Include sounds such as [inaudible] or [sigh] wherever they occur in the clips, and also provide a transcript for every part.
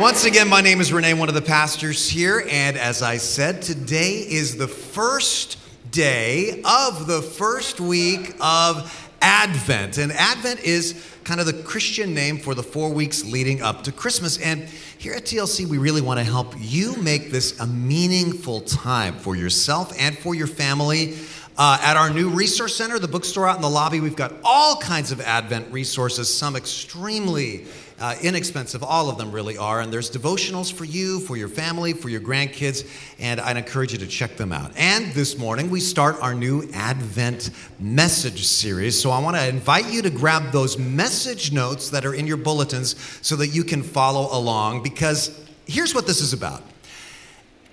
Once again, my name is Rene, one of the pastors here, and as I said, today is the first day of the first week of Advent. And Advent is kind of the Christian name for the four weeks leading up to Christmas. And here at TLC, we really want to help you make this a meaningful time for yourself and for your family. Uh, at our new resource center, the bookstore out in the lobby, we've got all kinds of Advent resources, some extremely uh, inexpensive. All of them really are. And there's devotionals for you, for your family, for your grandkids, and I'd encourage you to check them out. And this morning, we start our new Advent message series. So I want to invite you to grab those message notes that are in your bulletins so that you can follow along, because here's what this is about.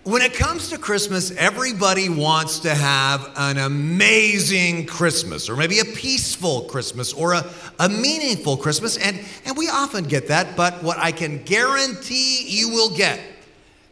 When it comes to Christmas, everybody wants to have an amazing Christmas, or maybe a peaceful Christmas, or a, a meaningful Christmas. And, and we often get that, but what I can guarantee you will get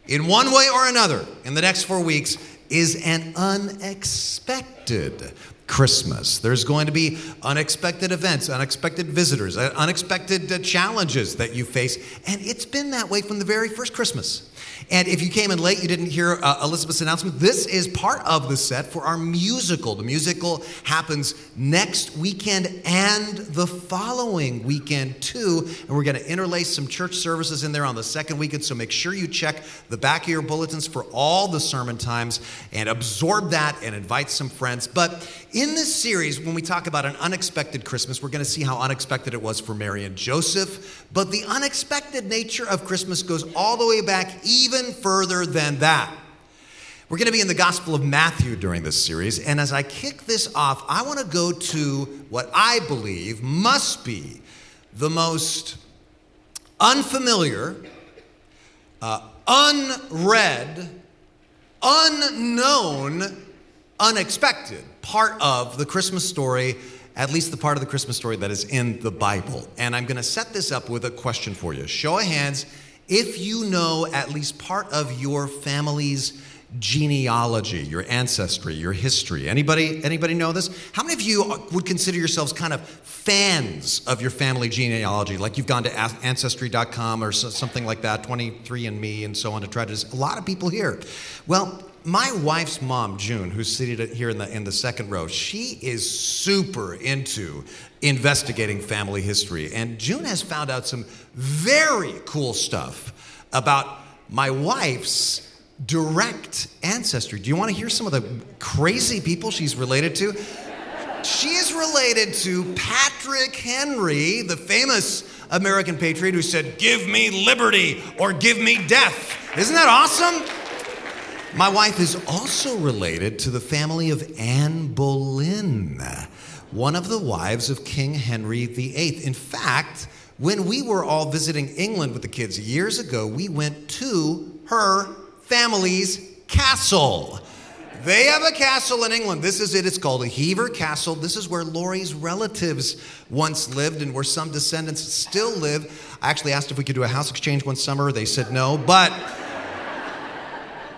in one way or another in the next four weeks is an unexpected Christmas. There's going to be unexpected events, unexpected visitors, uh, unexpected uh, challenges that you face. And it's been that way from the very first Christmas. And if you came in late, you didn't hear uh, Elizabeth's announcement. This is part of the set for our musical. The musical happens next weekend and the following weekend, too. And we're going to interlace some church services in there on the second weekend. So make sure you check the back of your bulletins for all the sermon times and absorb that and invite some friends. But in this series, when we talk about an unexpected Christmas, we're going to see how unexpected it was for Mary and Joseph. But the unexpected nature of Christmas goes all the way back even further than that. We're going to be in the Gospel of Matthew during this series. And as I kick this off, I want to go to what I believe must be the most unfamiliar, uh, unread, unknown, unexpected part of the Christmas story, at least the part of the Christmas story that is in the Bible. And I'm going to set this up with a question for you. Show of hands if you know at least part of your family's genealogy, your ancestry, your history. Anybody anybody know this? How many of you would consider yourselves kind of fans of your family genealogy? Like you've gone to ancestry.com or something like that, 23andme and so on to try to just a lot of people here. Well, my wife's mom, June, who's seated here in the, in the second row, she is super into investigating family history. And June has found out some very cool stuff about my wife's direct ancestry. Do you want to hear some of the crazy people she's related to? She is related to Patrick Henry, the famous American patriot who said, Give me liberty or give me death. Isn't that awesome? My wife is also related to the family of Anne Boleyn, one of the wives of King Henry VIII. In fact, when we were all visiting England with the kids years ago, we went to her family's castle. They have a castle in England. This is it. It's called a Hever Castle. This is where Laurie's relatives once lived and where some descendants still live. I actually asked if we could do a house exchange one summer. They said no, but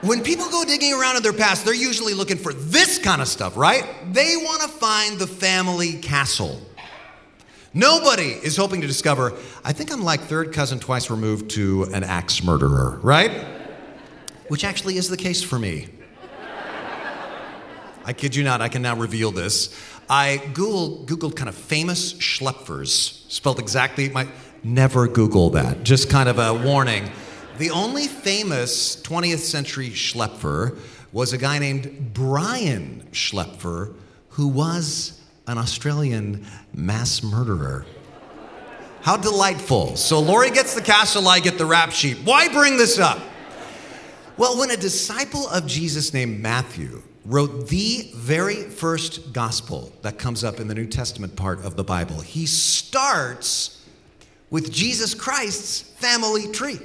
when people go digging around in their past, they're usually looking for this kind of stuff, right? They want to find the family castle. Nobody is hoping to discover, I think I'm like third cousin twice removed to an axe murderer, right? Which actually is the case for me. I kid you not, I can now reveal this. I Googled, Googled kind of famous Schlaepfers, spelled exactly, my, never Google that, just kind of a warning. The only famous 20th century Schlaepfer was a guy named Brian Schlaepfer, who was an Australian mass murderer. How delightful. So Laurie gets the castle, I get the rap sheet. Why bring this up? Well, when a disciple of Jesus named Matthew wrote the very first gospel that comes up in the New Testament part of the Bible, he starts with Jesus Christ's family tree.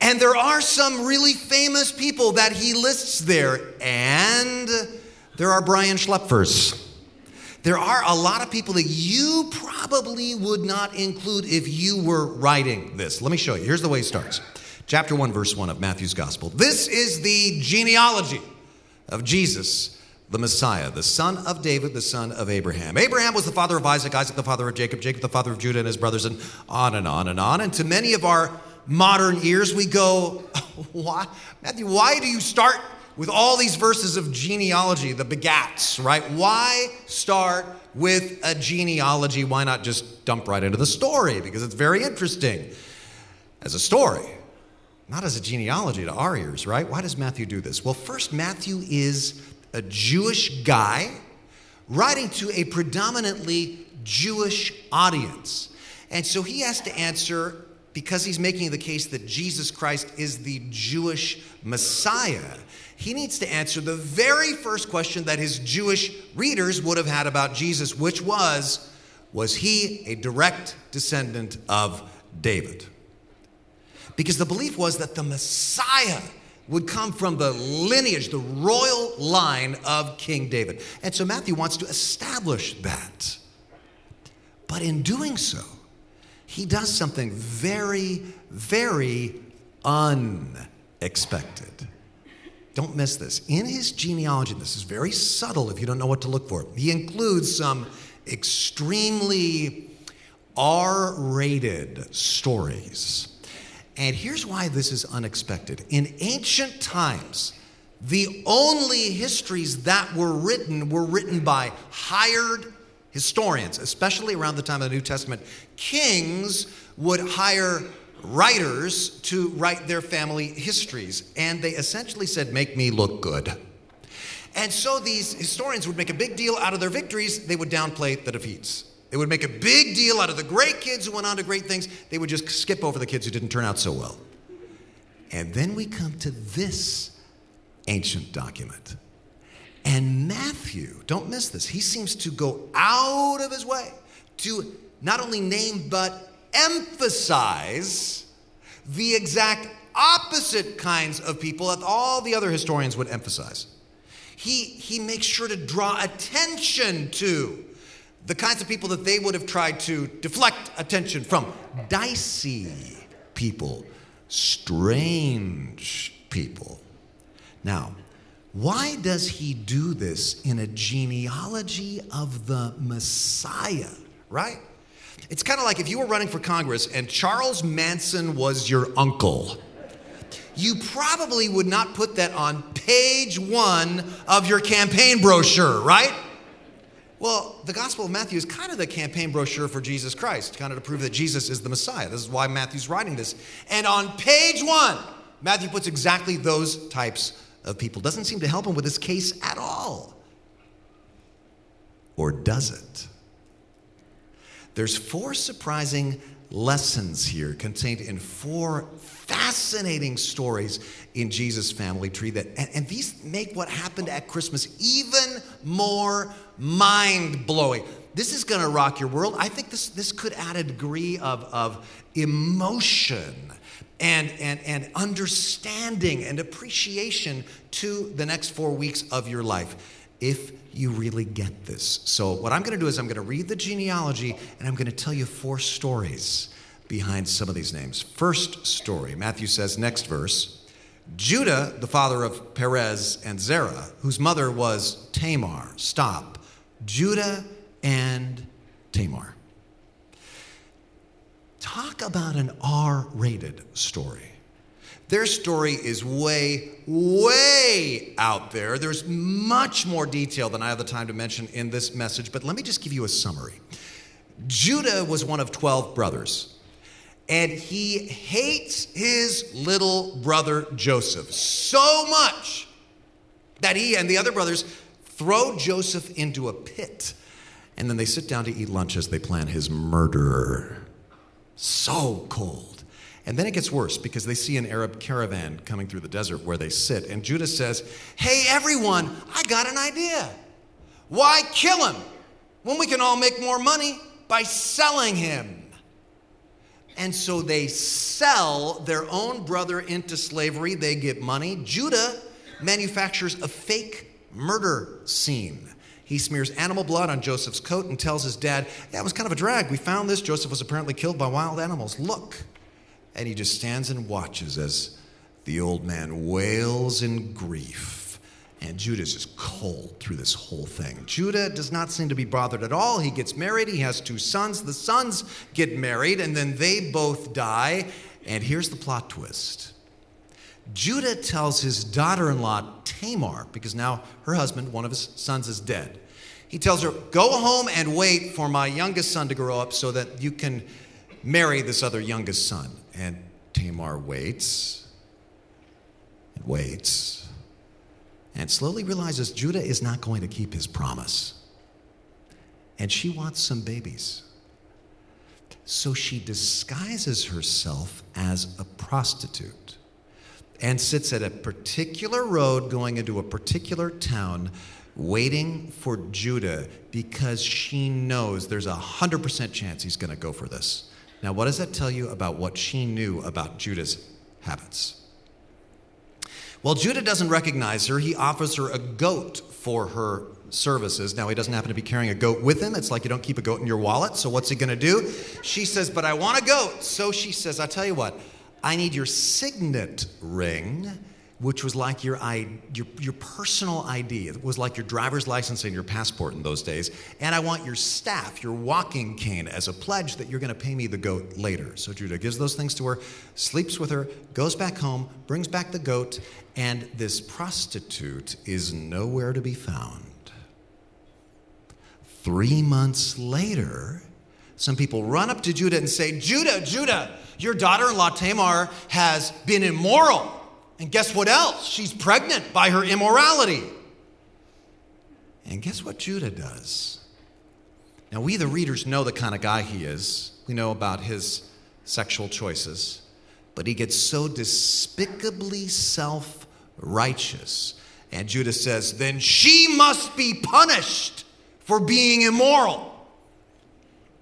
And there are some really famous people that he lists there. And there are Brian Schlaepfers. There are a lot of people that you probably would not include if you were writing this. Let me show you. Here's the way it starts. Chapter 1, verse 1 of Matthew's Gospel. This is the genealogy of Jesus, the Messiah, the son of David, the son of Abraham. Abraham was the father of Isaac, Isaac the father of Jacob, Jacob the father of Judah and his brothers, and on and on and on. And to many of our modern ears, we go, [laughs] why? Matthew, why do you start with all these verses of genealogy, the begats, right? Why start with a genealogy? Why not just dump right into the story? Because it's very interesting as a story, not as a genealogy to our ears, right? Why does Matthew do this? Well, first, Matthew is a Jewish guy writing to a predominantly Jewish audience. And so he has to answer because he's making the case that Jesus Christ is the Jewish Messiah, he needs to answer the very first question that his Jewish readers would have had about Jesus, which was Was he a direct descendant of David? Because the belief was that the Messiah would come from the lineage, the royal line of King David. And so Matthew wants to establish that. But in doing so, he does something very, very unexpected. Don't miss this. In his genealogy, this is very subtle if you don't know what to look for, he includes some extremely R rated stories. And here's why this is unexpected. In ancient times, the only histories that were written were written by hired historians, especially around the time of the New Testament, kings would hire writers to write their family histories. And they essentially said, Make me look good. And so these historians would make a big deal out of their victories, they would downplay the defeats. They would make a big deal out of the great kids who went on to great things, they would just skip over the kids who didn't turn out so well. And then we come to this ancient document. And Matthew, don't miss this, he seems to go out of his way to not only name but emphasize the exact opposite kinds of people that all the other historians would emphasize. He, he makes sure to draw attention to the kinds of people that they would have tried to deflect attention from dicey people, strange people. Now, why does he do this in a genealogy of the Messiah, right? It's kind of like if you were running for Congress and Charles Manson was your uncle. You probably would not put that on page one of your campaign brochure, right? Well, the Gospel of Matthew is kind of the campaign brochure for Jesus Christ, kind of to prove that Jesus is the Messiah. This is why Matthew's writing this. And on page one, Matthew puts exactly those types of people. Doesn't seem to help him with his case at all. Or does it? There's four surprising lessons here contained in four fascinating stories in Jesus' family tree that and, and these make what happened at Christmas even more mind-blowing. This is gonna rock your world. I think this, this could add a degree of, of emotion and, and, and understanding and appreciation to the next four weeks of your life if you really get this. So, what I'm going to do is I'm going to read the genealogy and I'm going to tell you four stories behind some of these names. First story, Matthew says, next verse Judah, the father of Perez and Zerah, whose mother was Tamar. Stop. Judah and Tamar. Talk about an R rated story. Their story is way, way out there. There's much more detail than I have the time to mention in this message, but let me just give you a summary. Judah was one of 12 brothers, and he hates his little brother Joseph so much that he and the other brothers throw Joseph into a pit, and then they sit down to eat lunch as they plan his murder. So cold. And then it gets worse because they see an Arab caravan coming through the desert where they sit. And Judah says, Hey, everyone, I got an idea. Why kill him when we can all make more money by selling him? And so they sell their own brother into slavery. They get money. Judah manufactures a fake murder scene. He smears animal blood on Joseph's coat and tells his dad, That was kind of a drag. We found this. Joseph was apparently killed by wild animals. Look. And he just stands and watches as the old man wails in grief. And Judah's just cold through this whole thing. Judah does not seem to be bothered at all. He gets married. He has two sons. The sons get married, and then they both die. And here's the plot twist Judah tells his daughter in law, Tamar, because now her husband, one of his sons, is dead. He tells her, Go home and wait for my youngest son to grow up so that you can marry this other youngest son. And Tamar waits and waits and slowly realizes Judah is not going to keep his promise. And she wants some babies. So she disguises herself as a prostitute and sits at a particular road going into a particular town waiting for Judah because she knows there's a 100% chance he's going to go for this. Now, what does that tell you about what she knew about Judah's habits? Well, Judah doesn't recognize her. He offers her a goat for her services. Now, he doesn't happen to be carrying a goat with him. It's like you don't keep a goat in your wallet. So, what's he going to do? She says, But I want a goat. So she says, I'll tell you what, I need your signet ring, which was like your, your, your personal ID. It was like your driver's license and your passport in those days. And I want your staff, your walking cane, as a pledge that you're going to pay me the goat later. So Judah gives those things to her, sleeps with her, goes back home, brings back the goat, and this prostitute is nowhere to be found. Three months later, some people run up to Judah and say, Judah, Judah, your daughter in law Tamar has been immoral. And guess what else? She's pregnant by her immorality. And guess what Judah does? Now, we, the readers, know the kind of guy he is. We know about his sexual choices. But he gets so despicably self righteous. And Judah says, Then she must be punished for being immoral.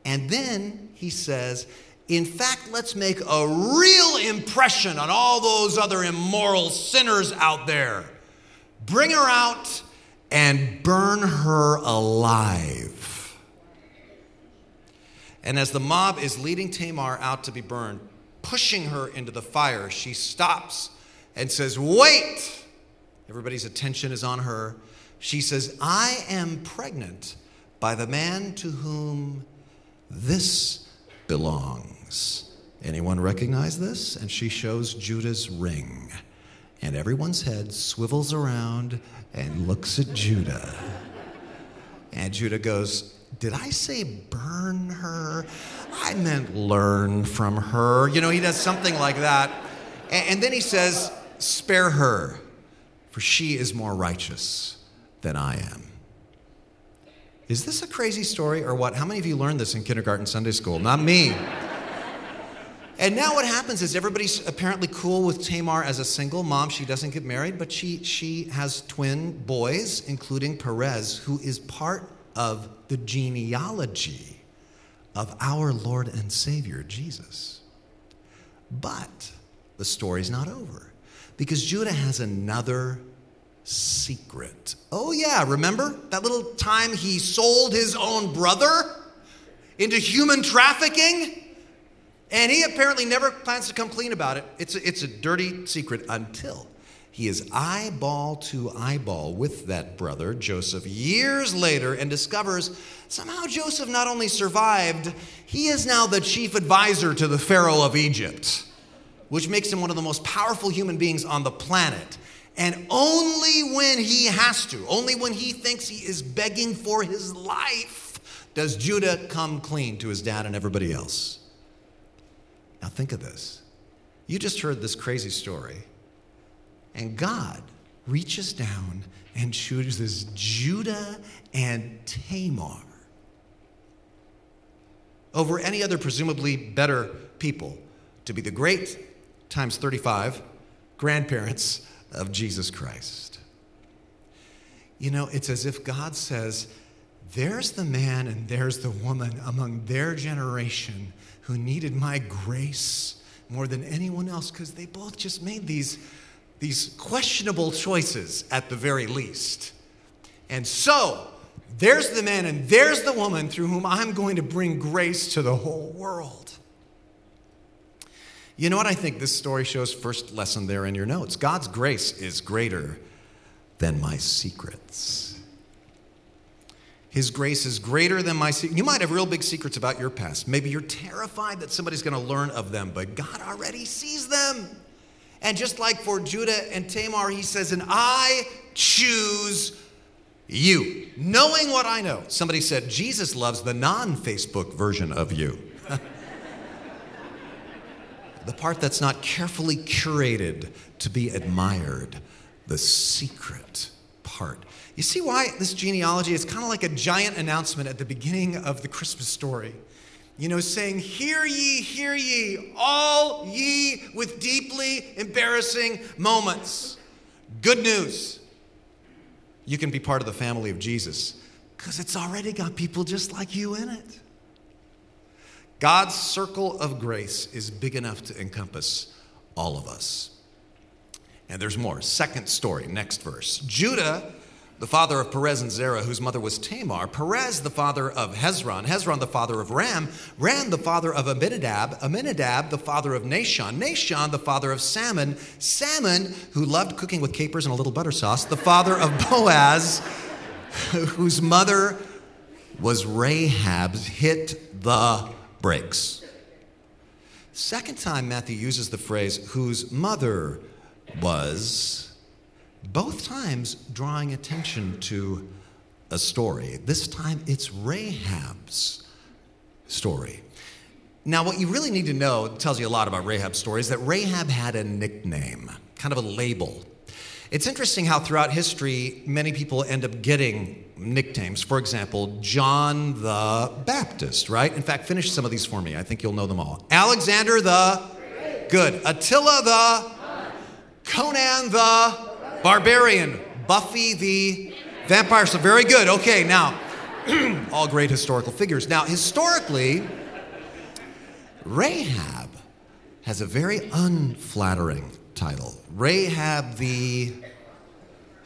And then he says, in fact, let's make a real impression on all those other immoral sinners out there. Bring her out and burn her alive. And as the mob is leading Tamar out to be burned, pushing her into the fire, she stops and says, Wait! Everybody's attention is on her. She says, I am pregnant by the man to whom this belongs. Anyone recognize this? And she shows Judah's ring. And everyone's head swivels around and looks at Judah. And Judah goes, Did I say burn her? I meant learn from her. You know, he does something like that. And then he says, Spare her, for she is more righteous than I am. Is this a crazy story or what? How many of you learned this in kindergarten Sunday school? Not me. And now what happens is everybody's apparently cool with Tamar as a single mom. She doesn't get married, but she, she has twin boys, including Perez, who is part of the genealogy of our Lord and Savior, Jesus. But the story's not over because Judah has another secret. Oh, yeah, remember that little time he sold his own brother into human trafficking? And he apparently never plans to come clean about it. It's a, it's a dirty secret until he is eyeball to eyeball with that brother, Joseph, years later and discovers somehow Joseph not only survived, he is now the chief advisor to the Pharaoh of Egypt which makes him one of the most powerful human beings on the planet. And only when he has to, only when he thinks he is begging for his life, does Judah come clean to his dad and everybody else. Now, think of this. You just heard this crazy story, and God reaches down and chooses Judah and Tamar over any other presumably better people to be the great times 35 grandparents of Jesus Christ. You know, it's as if God says, There's the man and there's the woman among their generation who needed my grace more than anyone else because they both just made these, these questionable choices at the very least. And so, there's the man and there's the woman through whom I'm going to bring grace to the whole world. You know what I think this story shows? First lesson there in your notes God's grace is greater than my secrets. His grace is greater than my secret. You might have real big secrets about your past. Maybe you're terrified that somebody's going to learn of them, but God already sees them. And just like for Judah and Tamar, he says, And I choose you. Knowing what I know. Somebody said, Jesus loves the non Facebook version of you. The part that's not carefully curated to be admired, the secret part. You see why this genealogy is kind of like a giant announcement at the beginning of the Christmas story. You know, saying, Hear ye, hear ye, all ye with deeply embarrassing moments. Good news. You can be part of the family of Jesus because it's already got people just like you in it. God's circle of grace is big enough to encompass all of us. And there's more. Second story, next verse. Judah, the father of Perez and Zerah, whose mother was Tamar. Perez, the father of Hezron. Hezron, the father of Ram. Ram, the father of Amminadab. Amminadab, the father of Nahshon. Nahshon, the father of Salmon. Salmon, who loved cooking with capers and a little butter sauce. The father of Boaz, [laughs] whose mother was Rahab, hit the brakes. Second time Matthew uses the phrase, whose mother was both times drawing attention to a story. This time it's Rahab's story. Now, what you really need to know tells you a lot about Rahab's story is that Rahab had a nickname, kind of a label. It's interesting how throughout history, many people end up getting nicknames. For example, John the Baptist, right? In fact, finish some of these for me. I think you'll know them all. Alexander the Good. Attila the Conan the Barbarian. Buffy the Vampire. So very good. Okay, now, [clears throat] all great historical figures. Now, historically, Rahab has a very unflattering title Rahab the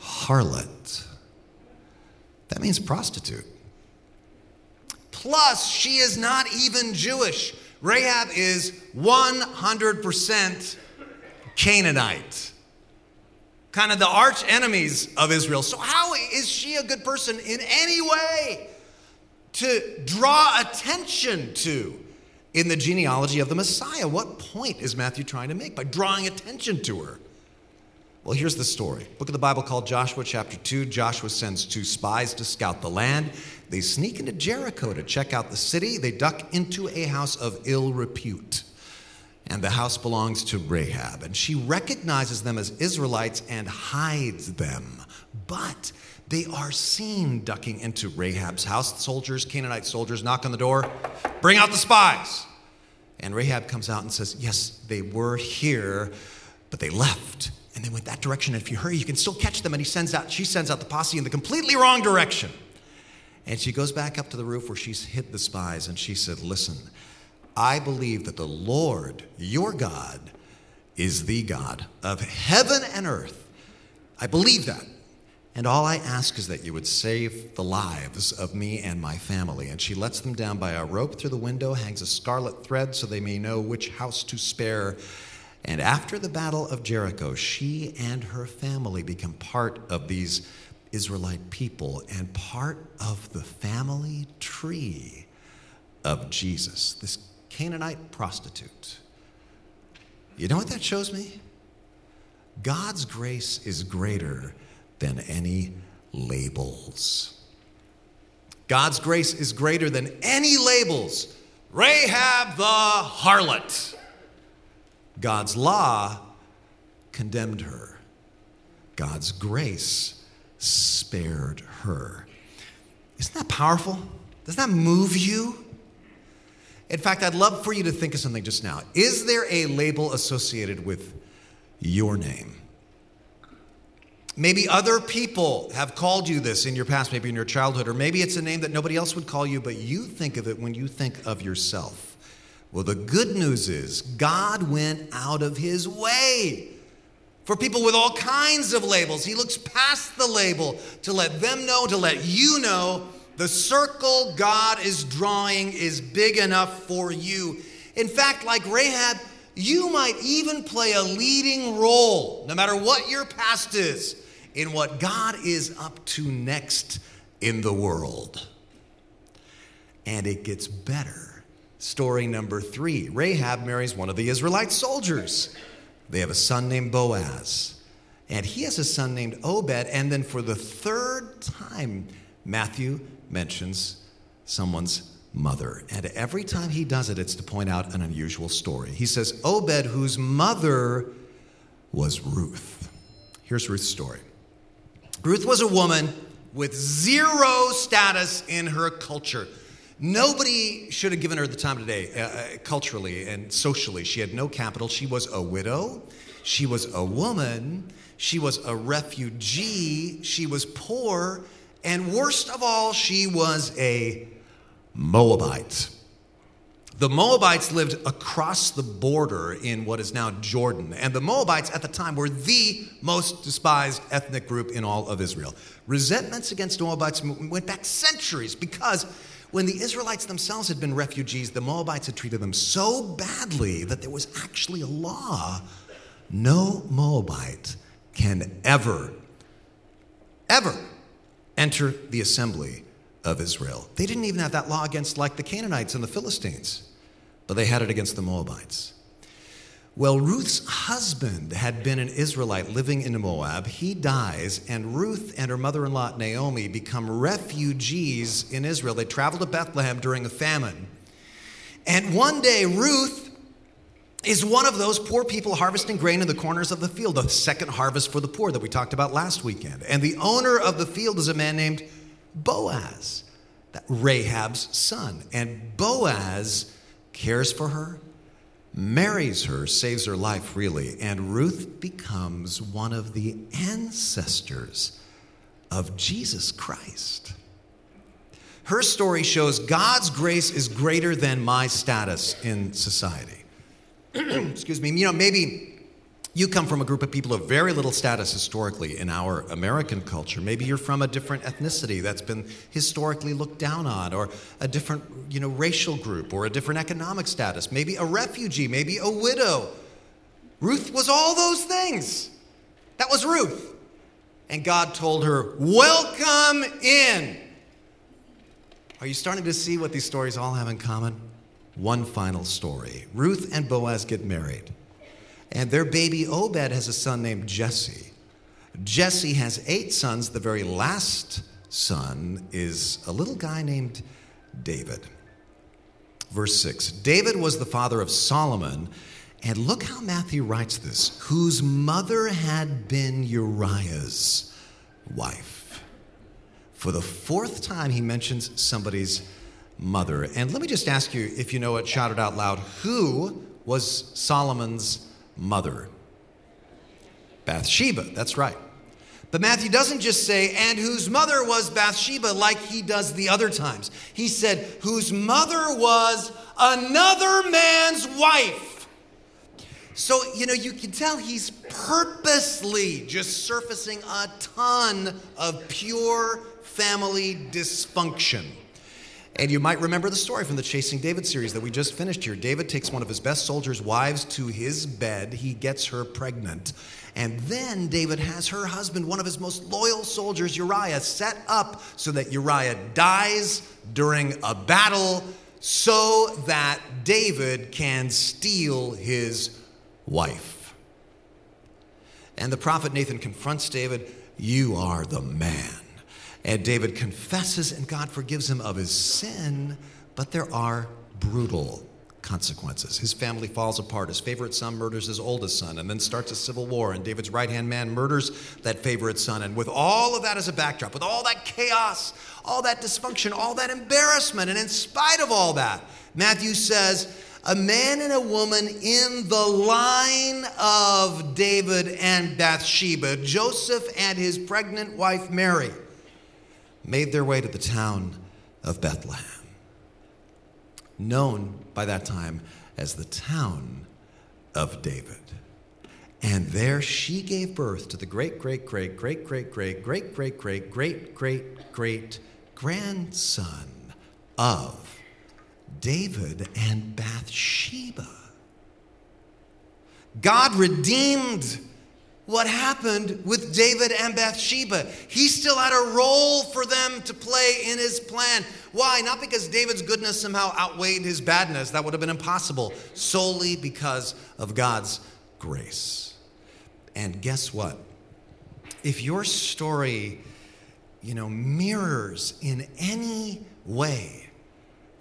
harlot. That means prostitute. Plus, she is not even Jewish. Rahab is 100% Canaanite. Kind of the arch enemies of Israel. So, how is she a good person in any way to draw attention to in the genealogy of the Messiah? What point is Matthew trying to make by drawing attention to her? Well, here's the story. Book of the Bible called Joshua, chapter 2. Joshua sends two spies to scout the land. They sneak into Jericho to check out the city. They duck into a house of ill repute and the house belongs to Rahab. And she recognizes them as Israelites and hides them. But they are seen ducking into Rahab's house. Soldiers, Canaanite soldiers, knock on the door, bring out the spies. And Rahab comes out and says, Yes, they were here, but they left. And they went that direction. And if you hurry, you can still catch them. And he sends out, she sends out the posse in the completely wrong direction. And she goes back up to the roof where she's hid the spies. And she said, Listen, I believe that the Lord, your God, is the God of heaven and earth. I believe that. And all I ask is that you would save the lives of me and my family. And she lets them down by a rope through the window, hangs a scarlet thread so they may know which house to spare. And after the Battle of Jericho, she and her family become part of these Israelite people and part of the family tree of Jesus. This Canaanite prostitute. You know what that shows me? God's grace is greater than any labels. God's grace is greater than any labels. Rahab the harlot. God's law condemned her. God's grace spared her. Isn't that powerful? Doesn't that move you? In fact, I'd love for you to think of something just now. Is there a label associated with your name? Maybe other people have called you this in your past, maybe in your childhood, or maybe it's a name that nobody else would call you, but you think of it when you think of yourself. Well, the good news is God went out of his way for people with all kinds of labels. He looks past the label to let them know, to let you know the circle God is drawing is big enough for you. In fact, like Rahab, you might even play a leading role, no matter what your past is, in what God is up to next in the world. And it gets better. Story number three Rahab marries one of the Israelite soldiers. They have a son named Boaz. And he has a son named Obed. And then for the third time, Matthew mentions someone's mother. And every time he does it, it's to point out an unusual story. He says, Obed, whose mother was Ruth. Here's Ruth's story Ruth was a woman with zero status in her culture. Nobody should have given her the time of day, uh, uh, culturally and socially. She had no capital. She was a widow. She was a woman. She was a refugee. She was poor. And worst of all, she was a Moabite. The Moabites lived across the border in what is now Jordan. And the Moabites at the time were the most despised ethnic group in all of Israel. Resentments against Moabites went back centuries because when the Israelites themselves had been refugees, the Moabites had treated them so badly that there was actually a law no Moabite can ever, ever enter the assembly of Israel. They didn't even have that law against, like, the Canaanites and the Philistines but they had it against the Moabites. Well, Ruth's husband had been an Israelite living in Moab. He dies, and Ruth and her mother in law, Naomi, become refugees in Israel. They travel to Bethlehem during a famine. And one day, Ruth is one of those poor people harvesting grain in the corners of the field, the second harvest for the poor that we talked about last weekend. And the owner of the field is a man named Boaz, Rahab's son. And Boaz cares for her, marries her, saves her life, really, and Ruth becomes one of the ancestors of Jesus Christ. Her story shows God's grace is greater than my status in society. [clears throat] Excuse me, you know, maybe you come from a group of people of very little status historically in our American culture. Maybe you're from a different ethnicity that's been historically looked down on, or a different you know, racial group, or a different economic status. Maybe a refugee, maybe a widow. Ruth was all those things. That was Ruth. And God told her, Welcome in. Are you starting to see what these stories all have in common? One final story Ruth and Boaz get married. And their baby Obed has a son named Jesse. Jesse has eight sons. The very last son is a little guy named David. Verse 6 David was the father of Solomon. And look how Matthew writes this whose mother had been Uriah's wife. For the fourth time, he mentions somebody's mother. And let me just ask you if you know it, shout it out loud. Who was Solomon's mother. Bathsheba, that's right. But Matthew doesn't just say, and whose mother was Bathsheba, like he does the other times. He said, whose mother was another man's wife. So, you know, you can tell he's purposely just surfacing a ton of pure family dysfunction. And you might remember the story from the Chasing David series that we just finished here. David takes one of his best soldiers' wives to his bed, he gets her pregnant. And then David has her husband, one of his most loyal soldiers, Uriah, set up so that Uriah dies during a battle so that David can steal his wife. And the prophet Nathan confronts David You are the man. And David confesses, and God forgives him of his sin, but there are brutal consequences. His family falls apart. His favorite son murders his oldest son and then starts a civil war. And David's right hand man murders that favorite son. And with all of that as a backdrop, with all that chaos, all that dysfunction, all that embarrassment, and in spite of all that, Matthew says, a man and a woman in the line of David and Bathsheba, Joseph and his pregnant wife Mary made their way to the town of Bethlehem, known by that time as the town of David. And there she gave birth to the great, great, great, great, great, great, great, great, great, great, great, great grandson of David and Bathsheba. God redeemed what happened with David and Bathsheba. He still had a role for them to play in his plan. Why? Not because David's goodness somehow outweighed his badness, that would have been impossible, solely because of God's grace. And guess what? If your story, you know, mirrors in any way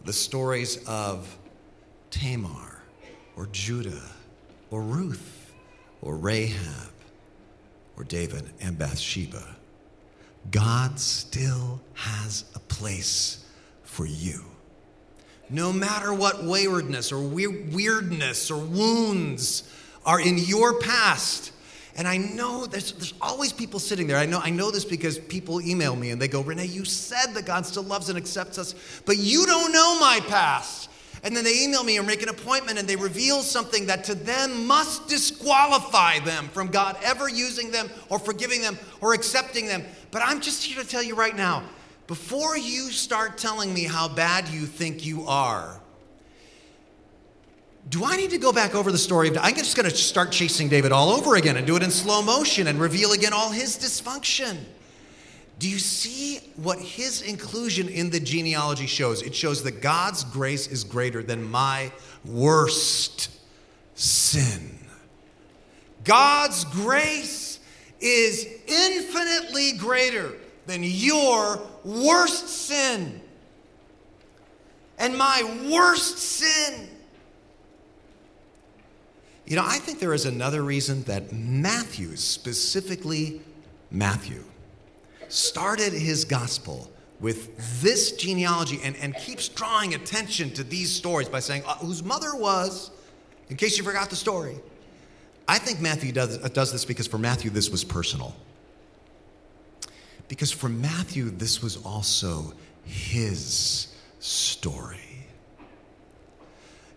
the stories of Tamar or Judah or Ruth or Rahab or David and Bathsheba, God still has a place for you. No matter what waywardness or weirdness or wounds are in your past, and I know there's, there's always people sitting there. I know, I know this because people email me and they go, Rene, you said that God still loves and accepts us, but you don't know my past. And then they email me or make an appointment and they reveal something that to them must disqualify them from God ever using them or forgiving them or accepting them. But I'm just here to tell you right now before you start telling me how bad you think you are, do I need to go back over the story of I'm just going to start chasing David all over again and do it in slow motion and reveal again all his dysfunction. Do you see what his inclusion in the genealogy shows? It shows that God's grace is greater than my worst sin. God's grace is infinitely greater than your worst sin. And my worst sin. You know, I think there is another reason that Matthew, specifically Matthew, started his gospel with this genealogy and, and keeps drawing attention to these stories by saying, uh, whose mother was, in case you forgot the story. I think Matthew does, uh, does this because for Matthew, this was personal. Because for Matthew, this was also his story.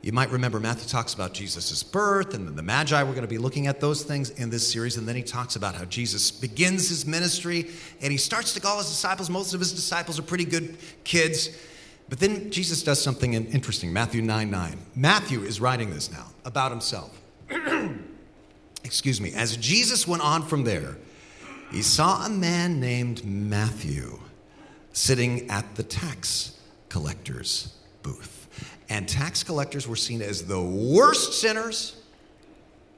You might remember Matthew talks about Jesus' birth and the Magi. We're going to be looking at those things in this series. And then he talks about how Jesus begins his ministry and he starts to call his disciples. Most of his disciples are pretty good kids. But then Jesus does something interesting. Matthew 9 9. Matthew is writing this now about himself. [clears throat] Excuse me. As Jesus went on from there, he saw a man named Matthew sitting at the tax collector's booth. And tax collectors were seen as the worst sinners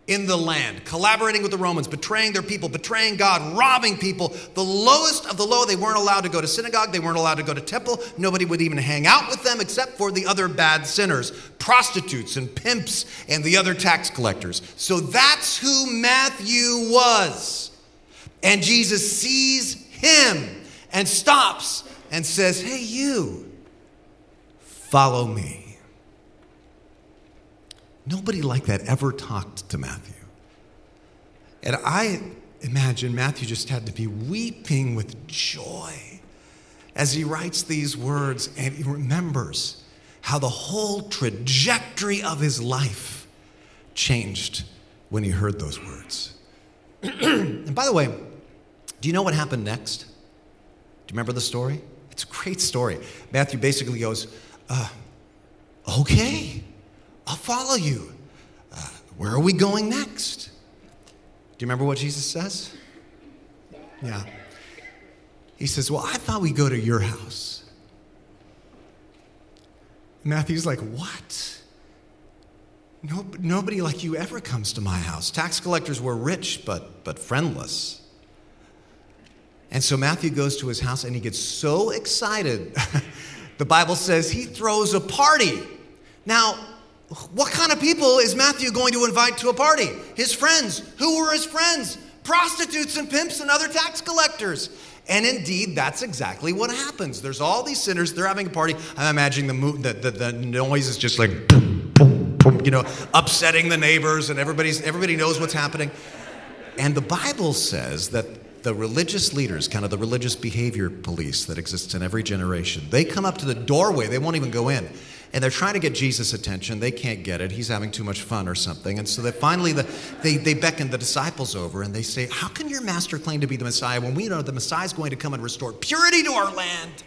in the land, collaborating with the Romans, betraying their people, betraying God, robbing people. The lowest of the low, they weren't allowed to go to synagogue, they weren't allowed to go to temple. Nobody would even hang out with them except for the other bad sinners, prostitutes and pimps and the other tax collectors. So that's who Matthew was. And Jesus sees him and stops and says, Hey, you, follow me. Nobody like that ever talked to Matthew. And I imagine Matthew just had to be weeping with joy as he writes these words and he remembers how the whole trajectory of his life changed when he heard those words. [clears throat] and by the way, do you know what happened next? Do you remember the story? It's a great story. Matthew basically goes, uh, okay. Follow you. Uh, where are we going next? Do you remember what Jesus says? Yeah. He says, Well, I thought we'd go to your house. Matthew's like, What? No, nobody like you ever comes to my house. Tax collectors were rich, but, but friendless. And so Matthew goes to his house and he gets so excited. [laughs] the Bible says he throws a party. Now, what kind of people is Matthew going to invite to a party? His friends. Who were his friends? Prostitutes and pimps and other tax collectors. And indeed, that's exactly what happens. There's all these sinners, they're having a party. I'm imagining the, the, the, the noise is just like, boom, boom, boom, you know, upsetting the neighbors, and everybody's, everybody knows what's happening. And the Bible says that the religious leaders, kind of the religious behavior police that exists in every generation, they come up to the doorway, they won't even go in and they're trying to get Jesus' attention. They can't get it. He's having too much fun or something. And so they finally the, they, they beckon the disciples over and they say, How can your master claim to be the Messiah when we know the Messiah is going to come and restore purity to our land?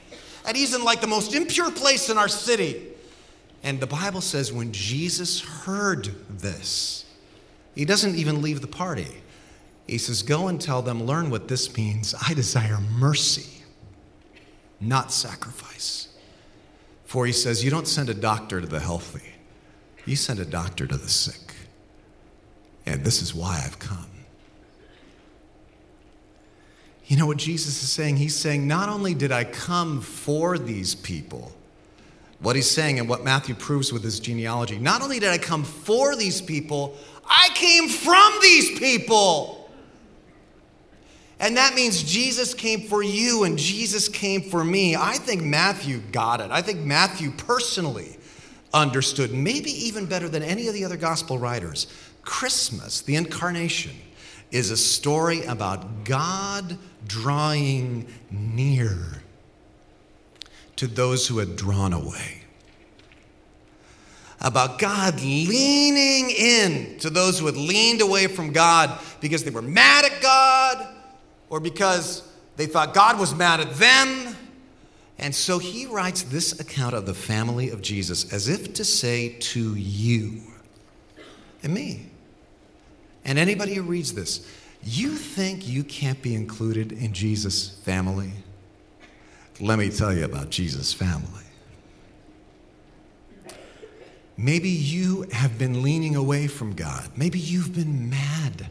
And he's in like the most impure place in our city. And the Bible says when Jesus heard this, he doesn't even leave the party. He says, Go and tell them, learn what this means. I desire mercy, not sacrifice. For he says, You don't send a doctor to the healthy, you send a doctor to the sick. And this is why I've come. You know what Jesus is saying? He's saying, Not only did I come for these people, what he's saying and what Matthew proves with his genealogy, not only did I come for these people, I came from these people. And that means Jesus came for you and Jesus came for me. I think Matthew got it. I think Matthew personally understood, maybe even better than any of the other gospel writers. Christmas, the incarnation, is a story about God drawing near to those who had drawn away. About God leaning in to those who had leaned away from God because they were mad at God or because they thought God was mad at them. And so he writes this account of the family of Jesus as if to say to you and me, and anybody who reads this, you think you can't be included in Jesus' family? Let me tell you about Jesus' family. Maybe you have been leaning away from God. Maybe you've been mad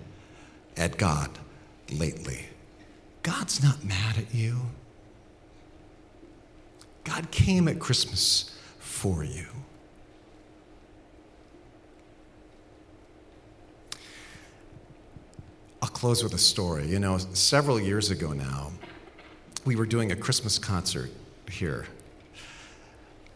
at God lately. God's not mad at you. God came at Christmas for you. I'll close with a story. You know, several years ago now, we were doing a Christmas concert here.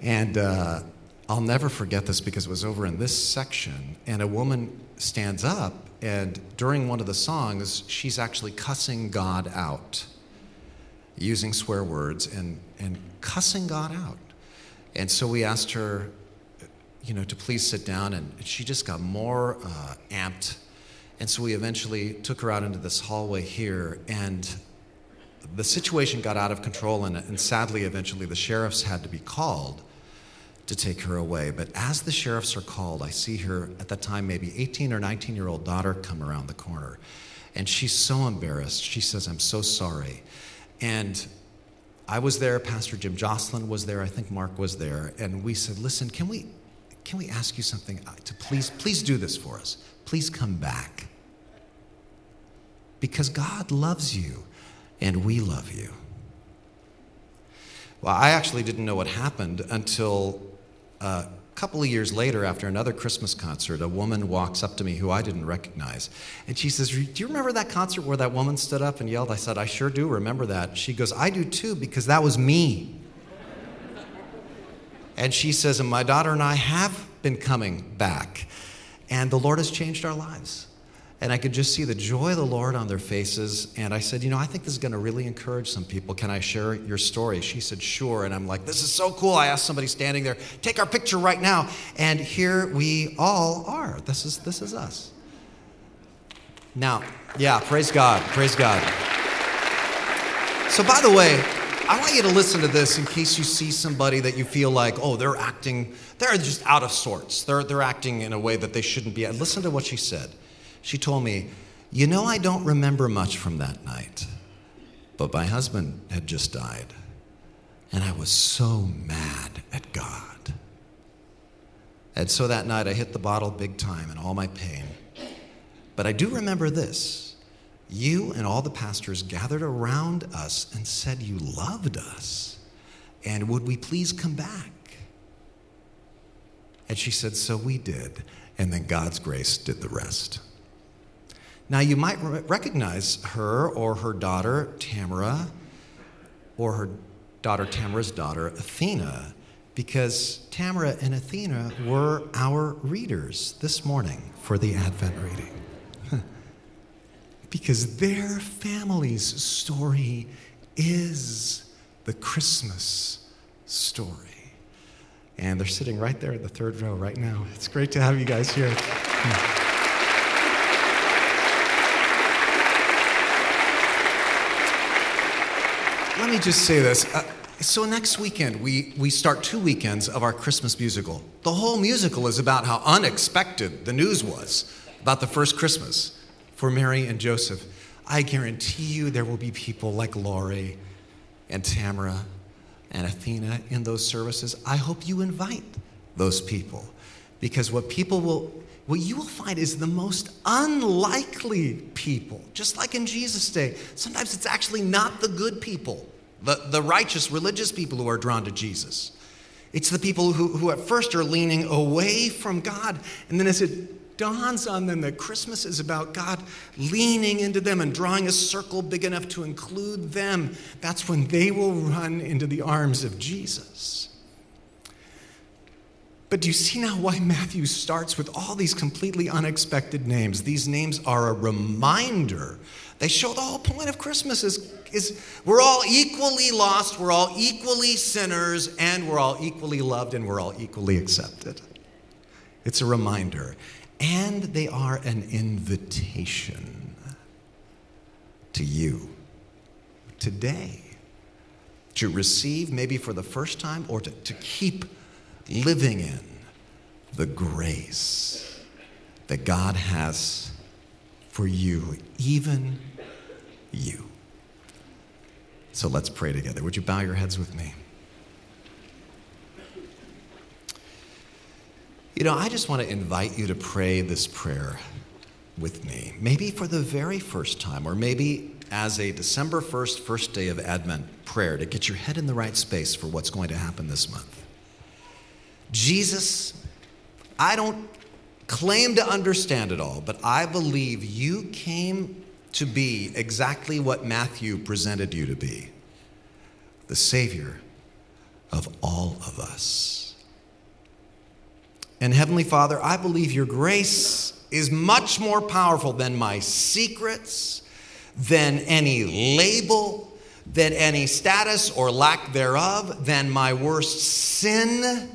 And uh, I'll never forget this because it was over in this section, and a woman stands up, and during one of the songs, she's actually cussing God out, using swear words and, and cussing God out. And so we asked her, you know, to please sit down, and she just got more uh, amped. And so we eventually took her out into this hallway here, and the situation got out of control, and, and sadly, eventually, the sheriffs had to be called to take her away. But as the sheriffs are called, I see her at that time, maybe 18 or 19 year old daughter come around the corner. And she's so embarrassed. She says, I'm so sorry. And I was there, Pastor Jim Jocelyn was there, I think Mark was there, and we said, listen, can we can we ask you something uh, to please please do this for us? Please come back. Because God loves you and we love you. Well, I actually didn't know what happened until a couple of years later, after another Christmas concert, a woman walks up to me who I didn't recognize. And she says, Do you remember that concert where that woman stood up and yelled? I said, I sure do remember that. She goes, I do too, because that was me. and she says, And my daughter and I have been coming back. And the Lord has changed our lives and I could just see the joy of the Lord on their faces. And I said, You know, I think this is going to really encourage some people. Can I share your story? She said, Sure. And I'm like, This is so cool. I asked somebody standing there, Take our picture right now. And here we all are. This is, this is us. Now, yeah, praise God. Praise God. So, by the way, I want you to listen to this in case you see somebody that you feel like, oh, they're acting, they're just out of sorts. They're, they're acting in a way that they shouldn't be. Listen to what she said. She told me, You know, I don't remember much from that night, but my husband had just died, and I was so mad at God. And so that night I hit the bottle big time in all my pain. But I do remember this you and all the pastors gathered around us and said you loved us, and would we please come back? And she said, So we did. And then God's grace did the rest. Now, you might recognize her or her daughter, Tamara, or her daughter, Tamara's daughter, Athena, because Tamara and Athena were our readers this morning for the Advent reading. [laughs] because their family's story is the Christmas story. And they're sitting right there in the third row right now. It's great to have you guys here. Hmm. Let me just say this. Uh, so next weekend, we, we start two weekends of our Christmas musical. The whole musical is about how unexpected the news was about the first Christmas for Mary and Joseph, I guarantee you there will be people like Laurie and Tamara and Athena in those services. I hope you invite those people because what people will what you will find is the most unlikely people, just like in Jesus' day. Sometimes it's actually not the good people, the, the righteous, religious people who are drawn to Jesus. It's the people who, who at first are leaning away from God, and then as it dawns on them that Christmas is about God leaning into them and drawing a circle big enough to include them, that's when they will run into the arms of Jesus. But do you see now why Matthew starts with all these completely unexpected names? These names are a reminder. They show the whole point of Christmas is, is we're all equally lost, we're all equally sinners, and we're all equally loved, and we're all equally accepted. It's a reminder. And they are an invitation to you today to receive, maybe for the first time, or to, to keep living in the grace that God has for you, even you. So let's pray together. Would you bow your heads with me? You know, I just want to invite you to pray this prayer with me. Maybe for the very first time, or maybe as a December 1st, first day of Advent prayer to get your head in the right space for what's going to happen this month. Jesus, I don't claim to understand it all, but I believe you came to be exactly what Matthew presented you to be the Savior of all of us. And Heavenly Father, I believe your grace is much more powerful than my secrets, than any label, than any status or lack thereof, than my worst sin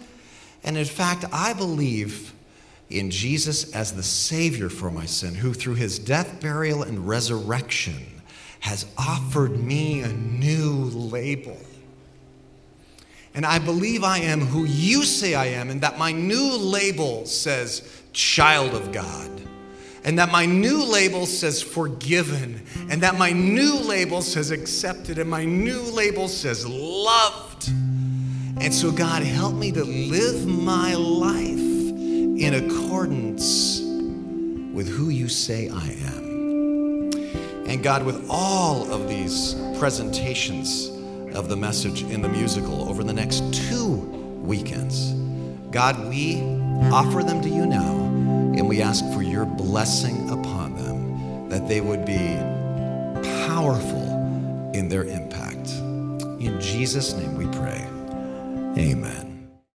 and in fact, I believe in Jesus as the Savior for my sin, who through his death, burial, and resurrection has offered me a new label. And I believe I am who you say I am, and that my new label says child of God, and that my new label says forgiven, and that my new label says accepted, and my new label says loved. And so, God, help me to live my life in accordance with who you say I am. And God, with all of these presentations of the message in the musical over the next two weekends, God, we offer them to you now and we ask for your blessing upon them, that they would be powerful in their impact. In Jesus' name we pray. Amen.